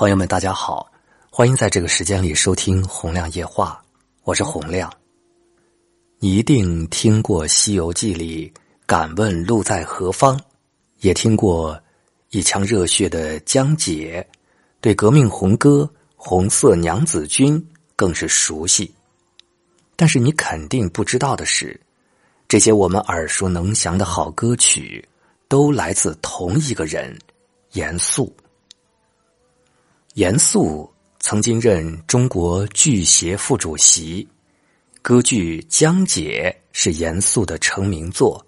朋友们，大家好，欢迎在这个时间里收听《洪亮夜话》，我是洪亮。你一定听过《西游记》里“敢问路在何方”，也听过一腔热血的江姐对革命红歌《红色娘子军》更是熟悉。但是你肯定不知道的是，这些我们耳熟能详的好歌曲，都来自同一个人——严肃。严肃曾经任中国剧协副主席，歌剧《江姐》是严肃的成名作。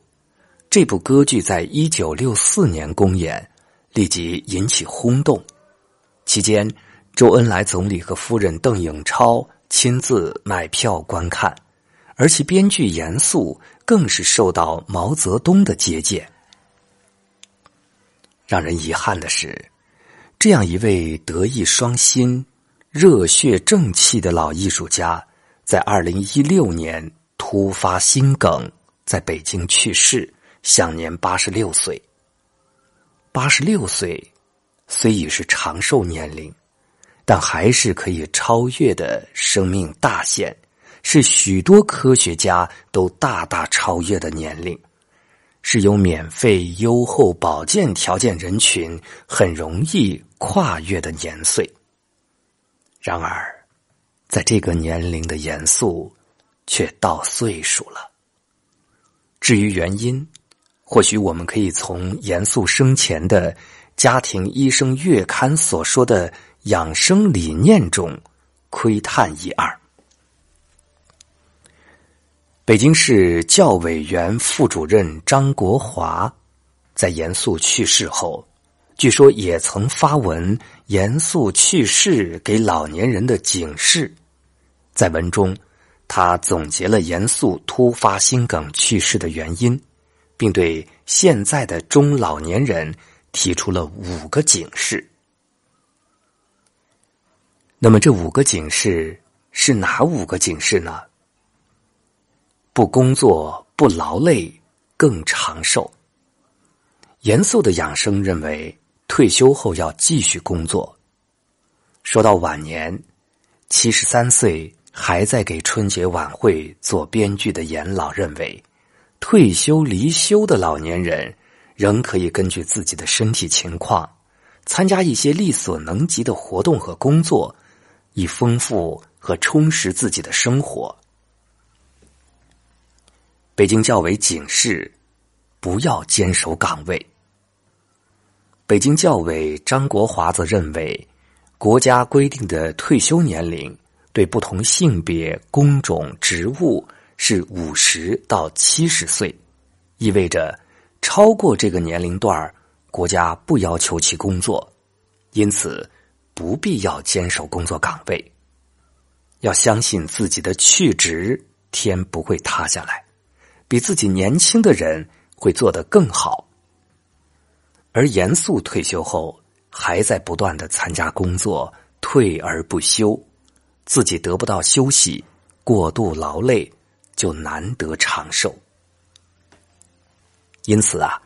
这部歌剧在一九六四年公演，立即引起轰动。期间，周恩来总理和夫人邓颖超亲自买票观看，而其编剧严肃更是受到毛泽东的接见。让人遗憾的是。这样一位德艺双馨、热血正气的老艺术家，在二零一六年突发心梗，在北京去世，享年八十六岁。八十六岁虽已是长寿年龄，但还是可以超越的生命大限，是许多科学家都大大超越的年龄。是有免费优厚保健条件人群很容易跨越的年岁。然而，在这个年龄的严肃，却到岁数了。至于原因，或许我们可以从严肃生前的《家庭医生月刊》所说的养生理念中窥探一二。北京市教委原副主任张国华，在严肃去世后，据说也曾发文严肃去世给老年人的警示。在文中，他总结了严肃突发心梗去世的原因，并对现在的中老年人提出了五个警示。那么，这五个警示是哪五个警示呢？不工作不劳累更长寿。严肃的养生认为，退休后要继续工作。说到晚年，七十三岁还在给春节晚会做编剧的严老认为，退休离休的老年人仍可以根据自己的身体情况，参加一些力所能及的活动和工作，以丰富和充实自己的生活。北京教委警示：不要坚守岗位。北京教委张国华则认为，国家规定的退休年龄对不同性别、工种、职务是五十到七十岁，意味着超过这个年龄段国家不要求其工作，因此不必要坚守工作岗位。要相信自己的去职，天不会塌下来。比自己年轻的人会做得更好，而严肃退休后还在不断的参加工作，退而不休，自己得不到休息，过度劳累就难得长寿。因此啊，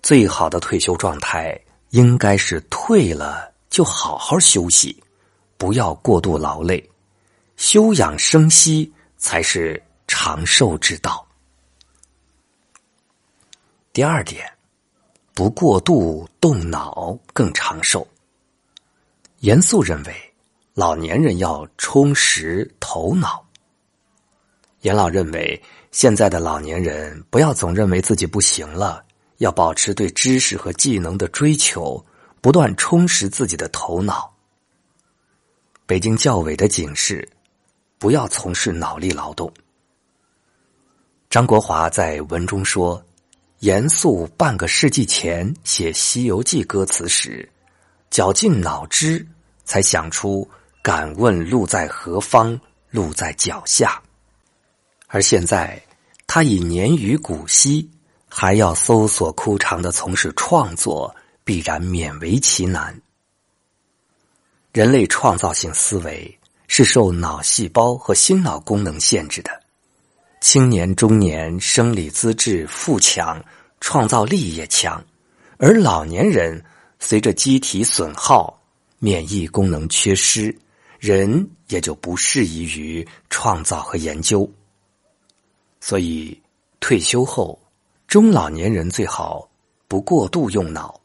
最好的退休状态应该是退了就好好休息，不要过度劳累，休养生息才是长寿之道。第二点，不过度动脑更长寿。严肃认为，老年人要充实头脑。严老认为，现在的老年人不要总认为自己不行了，要保持对知识和技能的追求，不断充实自己的头脑。北京教委的警示：不要从事脑力劳动。张国华在文中说。严肃半个世纪前写《西游记》歌词时，绞尽脑汁才想出“敢问路在何方，路在脚下”。而现在，他已年逾古稀，还要搜索枯肠的从事创作，必然勉为其难。人类创造性思维是受脑细胞和心脑功能限制的。青年、中年生理资质富强，创造力也强，而老年人随着机体损耗，免疫功能缺失，人也就不适宜于创造和研究。所以，退休后，中老年人最好不过度用脑，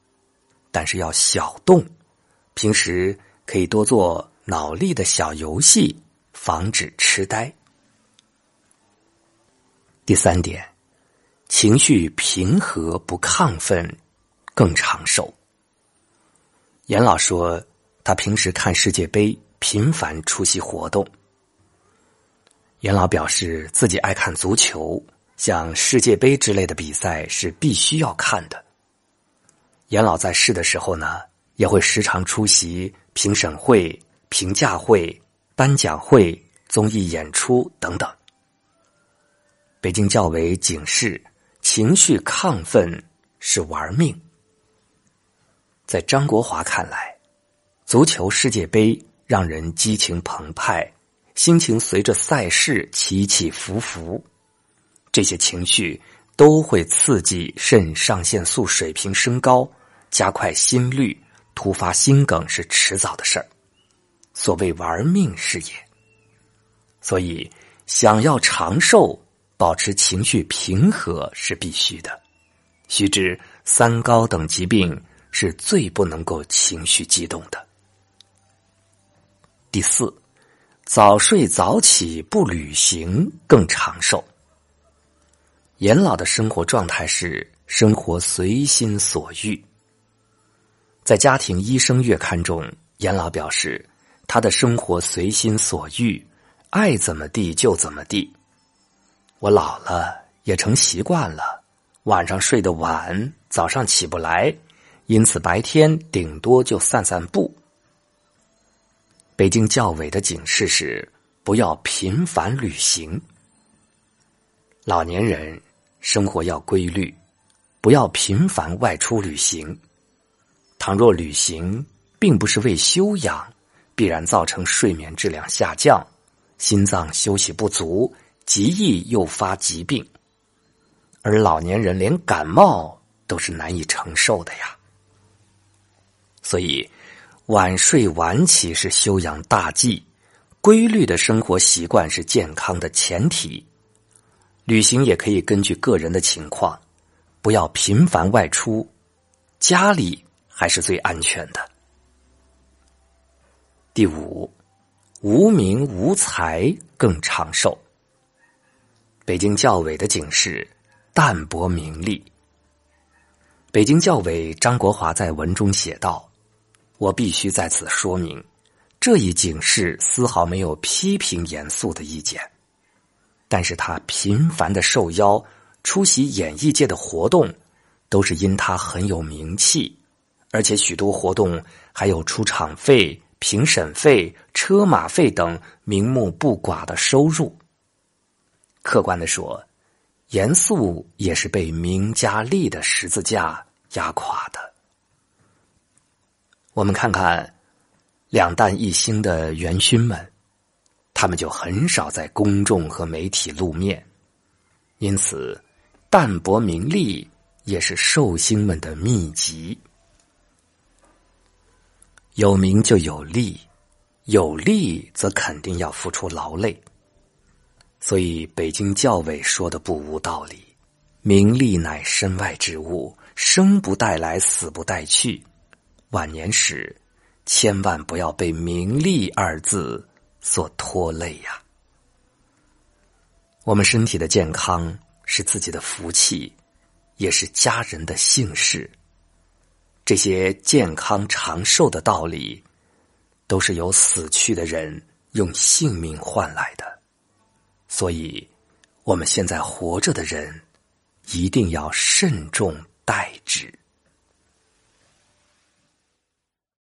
但是要小动，平时可以多做脑力的小游戏，防止痴呆。第三点，情绪平和不亢奋，更长寿。严老说，他平时看世界杯，频繁出席活动。严老表示自己爱看足球，像世界杯之类的比赛是必须要看的。严老在世的时候呢，也会时常出席评审会、评价会、颁奖会、综艺演出等等。北京教委警示：情绪亢奋是玩命。在张国华看来，足球世界杯让人激情澎湃。心情随着赛事起起伏伏，这些情绪都会刺激肾上腺素水平升高，加快心率，突发心梗是迟早的事儿。所谓玩命是也。所以，想要长寿，保持情绪平和是必须的。须知三高等疾病是最不能够情绪激动的。第四。早睡早起不旅行更长寿。严老的生活状态是生活随心所欲。在《家庭医生月刊》中，严老表示，他的生活随心所欲，爱怎么地就怎么地。我老了也成习惯了，晚上睡得晚，早上起不来，因此白天顶多就散散步。北京教委的警示是：不要频繁旅行。老年人生活要规律，不要频繁外出旅行。倘若旅行并不是为休养，必然造成睡眠质量下降，心脏休息不足，极易诱发疾病。而老年人连感冒都是难以承受的呀，所以。晚睡晚起是修养大忌，规律的生活习惯是健康的前提。旅行也可以根据个人的情况，不要频繁外出，家里还是最安全的。第五，无名无财更长寿。北京教委的警示：淡泊名利。北京教委张国华在文中写道。我必须在此说明，这一警示丝毫没有批评严肃的意见，但是他频繁的受邀出席演艺界的活动，都是因他很有名气，而且许多活动还有出场费、评审费、车马费等名目不寡的收入。客观的说，严肃也是被名加利的十字架压垮的。我们看看两弹一星的元勋们，他们就很少在公众和媒体露面，因此淡泊名利也是寿星们的秘籍。有名就有利，有利则肯定要付出劳累，所以北京教委说的不无道理。名利乃身外之物，生不带来，死不带去。晚年时，千万不要被“名利”二字所拖累呀。我们身体的健康是自己的福气，也是家人的幸事。这些健康长寿的道理，都是由死去的人用性命换来的。所以，我们现在活着的人，一定要慎重待之。